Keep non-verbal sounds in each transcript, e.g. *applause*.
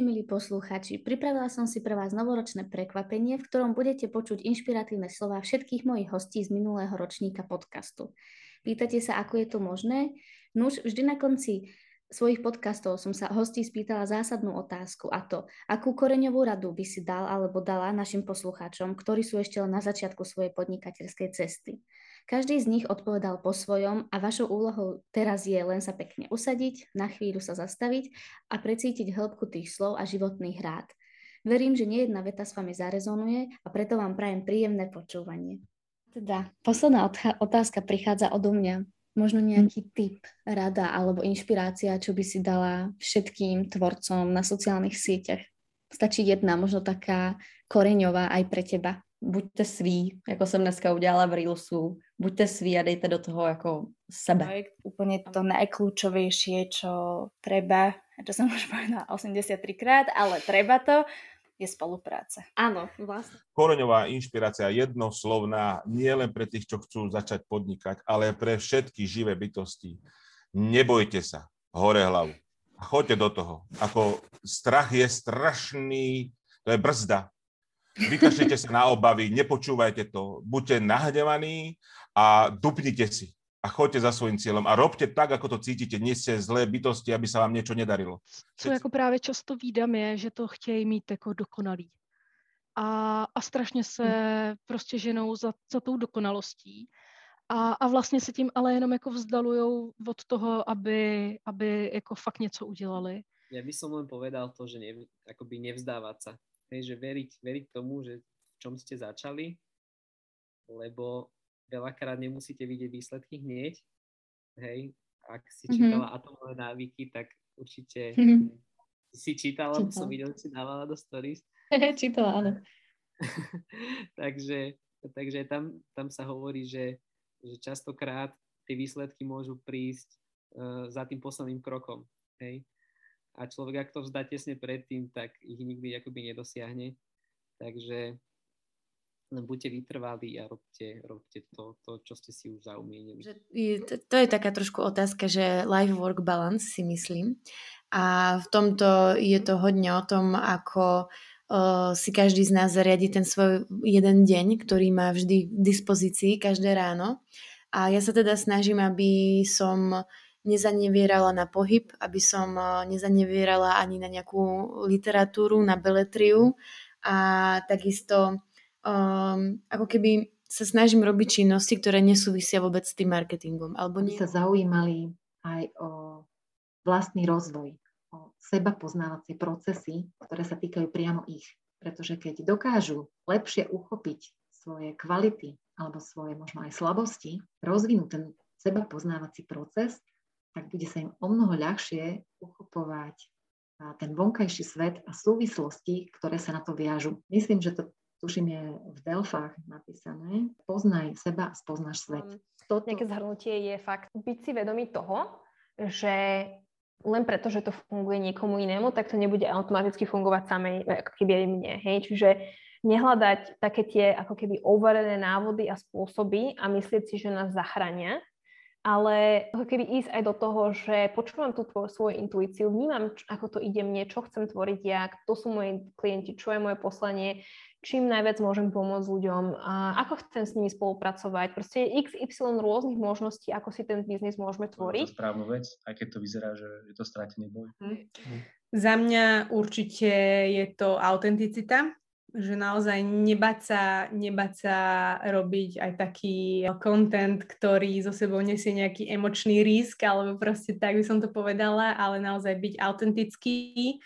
Ahojte milí poslucháči, pripravila som si pre vás novoročné prekvapenie, v ktorom budete počuť inšpiratívne slova všetkých mojich hostí z minulého ročníka podcastu. Pýtate sa, ako je to možné? Nuž, vždy na konci svojich podcastov som sa hostí spýtala zásadnú otázku a to, akú koreňovú radu by si dal alebo dala našim poslucháčom, ktorí sú ešte len na začiatku svojej podnikateľskej cesty. Každý z nich odpovedal po svojom a vašou úlohou teraz je len sa pekne usadiť, na chvíľu sa zastaviť a precítiť hĺbku tých slov a životných rád. Verím, že nie jedna veta s vami zarezonuje a preto vám prajem príjemné počúvanie. Teda, posledná otázka prichádza odo mňa. Možno nejaký tip, rada alebo inšpirácia, čo by si dala všetkým tvorcom na sociálnych sieťach. Stačí jedna, možno taká koreňová aj pre teba buďte sví, jako jsem dneska udělala v Reelsu, buďte sví a dejte do toho jako sebe. To je úplne to najkľúčovejšie, čo treba, čo som už povedala 83 krát, ale treba to, je spolupráca. Áno, vlastne. Koreňová inšpirácia jednoslovná nie len pre tých, čo chcú začať podnikať, ale pre všetky živé bytosti. Nebojte sa, hore hlavu. Choďte do toho. Ako strach je strašný, to je brzda Vykašlite sa na obavy, nepočúvajte to, buďte nahnevaní a dupnite si a choďte za svojím cieľom a robte tak, ako to cítite. Nie ste zlé bytosti, aby sa vám niečo nedarilo. Co jako právě často vídám je, že to chtějí mít jako dokonalý. A, a strašně se hmm. prostě ženou za, za tou dokonalostí. A, a vlastně se tím ale jenom jako vzdalujou od toho, aby, aby jako fakt něco udělali. Ja by som len povedal to, že ne, akoby nevzdávať sa. Hej, že veriť, veriť tomu, že v čom ste začali, lebo veľakrát nemusíte vidieť výsledky hneď. Hej, ak si mm-hmm. čítala atomové návyky, tak určite mm-hmm. si čítala, Čítal. som videl, si dávala do stories. *laughs* čítala, áno. *laughs* takže takže tam, tam sa hovorí, že, že častokrát tie výsledky môžu prísť uh, za tým posledným krokom. Hej? a človek, ak to vzdá tesne predtým, tak ich nikdy akoby nedosiahne. Takže len buďte vytrvalí a robte, robte to, to, čo ste si už zaumienili. To, to je taká trošku otázka, že life-work balance si myslím. A v tomto je to hodne o tom, ako uh, si každý z nás zariadi ten svoj jeden deň, ktorý má vždy k dispozícii každé ráno. A ja sa teda snažím, aby som nezanevierala na pohyb, aby som eh, nezanevierala ani na nejakú literatúru, na beletriu a takisto um, ako keby sa snažím robiť činnosti, ktoré nesúvisia vôbec s tým marketingom. Alebo nie... sa zaujímali aj o vlastný rozvoj, o seba poznávacie procesy, ktoré sa týkajú priamo ich. Pretože keď dokážu lepšie uchopiť svoje kvality alebo svoje možno aj slabosti, rozvinú ten seba poznávací proces, tak bude sa im o mnoho ľahšie uchopovať ten vonkajší svet a súvislosti, ktoré sa na to viažu. Myslím, že to tuším je v Delfách napísané. Poznaj seba a spoznáš svet. To nejaké zhrnutie je fakt byť si vedomý toho, že len preto, že to funguje niekomu inému, tak to nebude automaticky fungovať samej, ako keby aj mne. Hej? Čiže nehľadať také tie ako keby overené návody a spôsoby a myslieť si, že nás zachránia, ale ako keby ísť aj do toho, že počúvam tú tvoju svoju intuíciu, vnímam, ako to ide mne, čo chcem tvoriť ja, kto sú moji klienti, čo je moje poslanie, čím najviac môžem pomôcť ľuďom, a ako chcem s nimi spolupracovať. Proste je XY rôznych možností, ako si ten biznis môžeme tvoriť. To je správnu vec, aj keď to vyzerá, že je to stratený boj. Hm. Za mňa určite je to autenticita, že naozaj nebať sa, nebať sa robiť aj taký content, ktorý zo sebou nesie nejaký emočný risk, alebo proste tak by som to povedala, ale naozaj byť autentický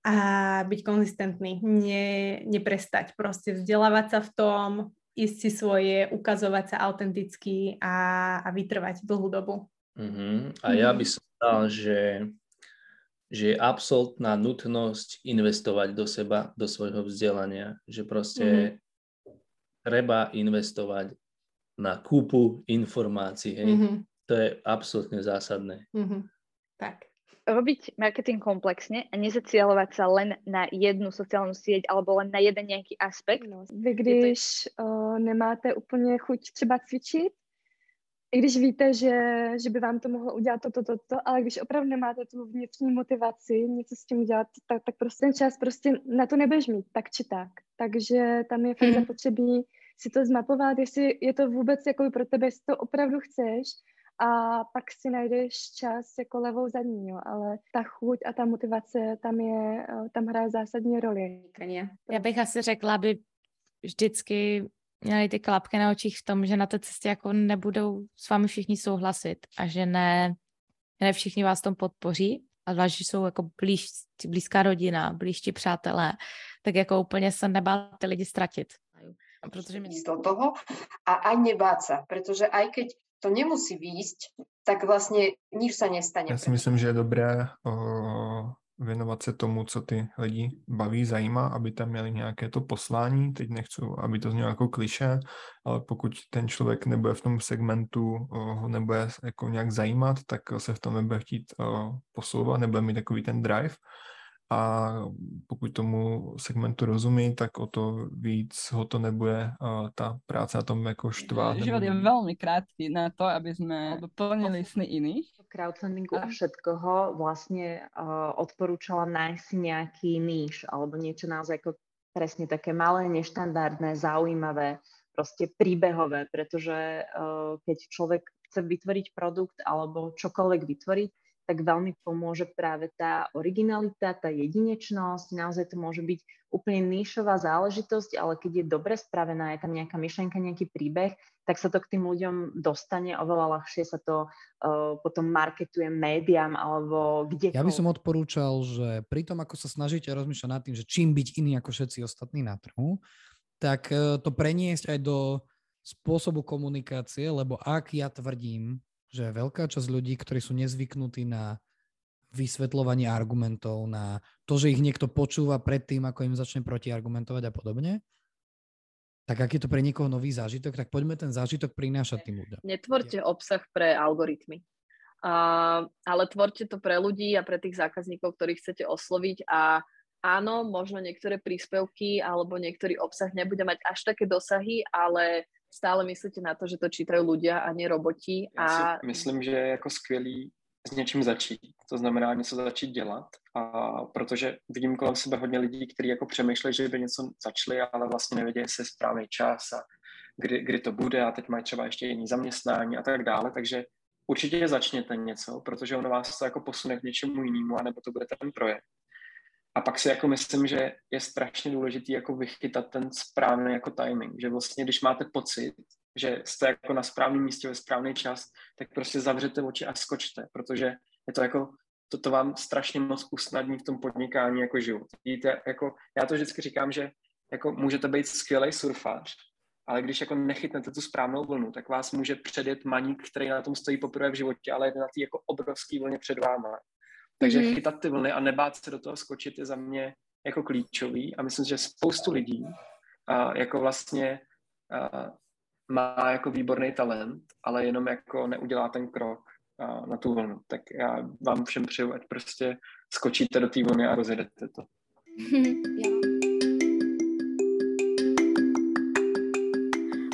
a byť konzistentný, ne, neprestať, proste vzdelávať sa v tom, ísť si svoje, ukazovať sa autenticky a, a vytrvať dlhú dobu. Uh-huh. A ja by som dal, že že je absolútna nutnosť investovať do seba, do svojho vzdelania. Že proste mm-hmm. treba investovať na kúpu informácií. Hej. Mm-hmm. To je absolútne zásadné. Mm-hmm. Tak. Robiť marketing komplexne a nezacielovať sa len na jednu sociálnu sieť alebo len na jeden nějaký aspekt. No, vy když to... uh, nemáte úplně chuť třeba cvičit, i když víte, že, že by vám to mohlo udělat toto, toto, to, ale když opravdu nemáte tu vnitřní motivaci něco s tím udělat, tak, tak prostě ten čas prostě na to nebudeš mít, tak či tak. Takže tam je fakt mm. zapotřebí si to zmapovat, jestli je to vůbec jako pro tebe, jestli to opravdu chceš a pak si najdeš čas jako levou zadní, jo. ale ta chuť a ta motivace tam je, eh, tam hraje zásadní roli. Já bych asi řekla, aby vždycky měli ty klapky na očích v tom, že na té cestě jako nebudou s vámi všichni souhlasit a že ne, ne všichni vás tom podpoří, a zvlášť, že jsou jako blíž, blízká rodina, blížší přátelé, tak jako úplně se nebát ty lidi ztratit. Protože mi... do toho a aj nebáť sa, pretože aj keď to nemusí výjsť, tak vlastně nič sa nestane. Já si myslím, že je dobré o, věnovat se tomu, co ty lidi baví, zajímá, aby tam měli nějaké to poslání. Teď nechci, aby to znělo jako kliše, ale pokud ten člověk nebude v tom segmentu, ho nebude jako nějak zajímat, tak se v tom nebude chtít posouvat, nebude mít takový ten drive a pokud tomu segmentu rozumí, tak o to víc ho to nebude uh, tá práca na tom jako štvát. Život je veľmi krátky na to, aby sme doplnili sny iných. Crowdfundingu a všetkoho vlastne uh, odporúčala nájsť si nejaký níž alebo niečo naozaj ako presne také malé, neštandardné, zaujímavé, proste príbehové, pretože uh, keď človek chce vytvoriť produkt alebo čokoľvek vytvoriť, tak veľmi pomôže práve tá originalita, tá jedinečnosť. Naozaj to môže byť úplne níšová záležitosť, ale keď je dobre spravená, je tam nejaká myšlenka, nejaký príbeh, tak sa to k tým ľuďom dostane, oveľa ľahšie sa to uh, potom marketuje médiám alebo kde. Ja by som odporúčal, že pri tom, ako sa snažíte rozmýšľať nad tým, že čím byť iný ako všetci ostatní na trhu, tak uh, to preniesť aj do spôsobu komunikácie, lebo ak ja tvrdím, že veľká časť ľudí, ktorí sú nezvyknutí na vysvetľovanie argumentov, na to, že ich niekto počúva pred tým, ako im začne protiargumentovať a podobne, tak ak je to pre niekoho nový zážitok, tak poďme ten zážitok prinášať tým ľuďom. Netvorte obsah pre algoritmy, uh, ale tvorte to pre ľudí a pre tých zákazníkov, ktorých chcete osloviť. A áno, možno niektoré príspevky alebo niektorý obsah nebude mať až také dosahy, ale stále myslíte na to, že to čítají ľudia a ne roboti. A... Já si myslím, že je jako skvělý s něčím začít. To znamená něco začít dělat. A protože vidím kolem sebe hodně lidí, kteří jako přemýšlejí, že by něco začali, ale vlastně nevědí, jestli je správný čas a kdy, kdy to bude a teď mají třeba ještě jiný zaměstnání a tak dále. Takže určitě začněte něco, protože ono vás to jako posune k něčemu jinému, anebo to bude ten projekt. A pak si jako myslím, že je strašně důležitý jako vychytat ten správný jako timing, že vlastně když máte pocit, že jste jako na správném místě ve správný čas, tak prostě zavřete oči a skočte, protože je to jako, toto vám strašně moc usnadní v tom podnikání jako život. Víte, jako, já to vždycky říkám, že jako můžete být skvělý surfář, ale když jako nechytnete tu správnou vlnu, tak vás může předjet maník, který na tom stojí poprvé v životě, ale je na té jako obrovský vlně před váma. Takže mm-hmm. chytat ty vlny a nebát se do toho skočit je za mě jako klíčový a myslím, že spoustu lidí a jako vlastně a, má jako výborný talent, ale jenom jako neudělá ten krok a, na tu vlnu. Tak já vám všem přeju, ať prostě skočíte do té vlny a rozjedete to.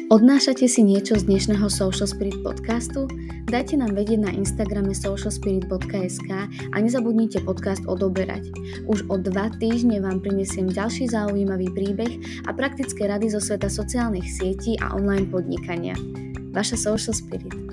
Odnášate si niečo z dnešného Social Spirit podcastu? Dajte nám vedieť na Instagrame socialspirit.sk a nezabudnite podcast odoberať. Už o dva týždne vám prinesiem ďalší zaujímavý príbeh a praktické rady zo sveta sociálnych sietí a online podnikania. Vaša Social Spirit.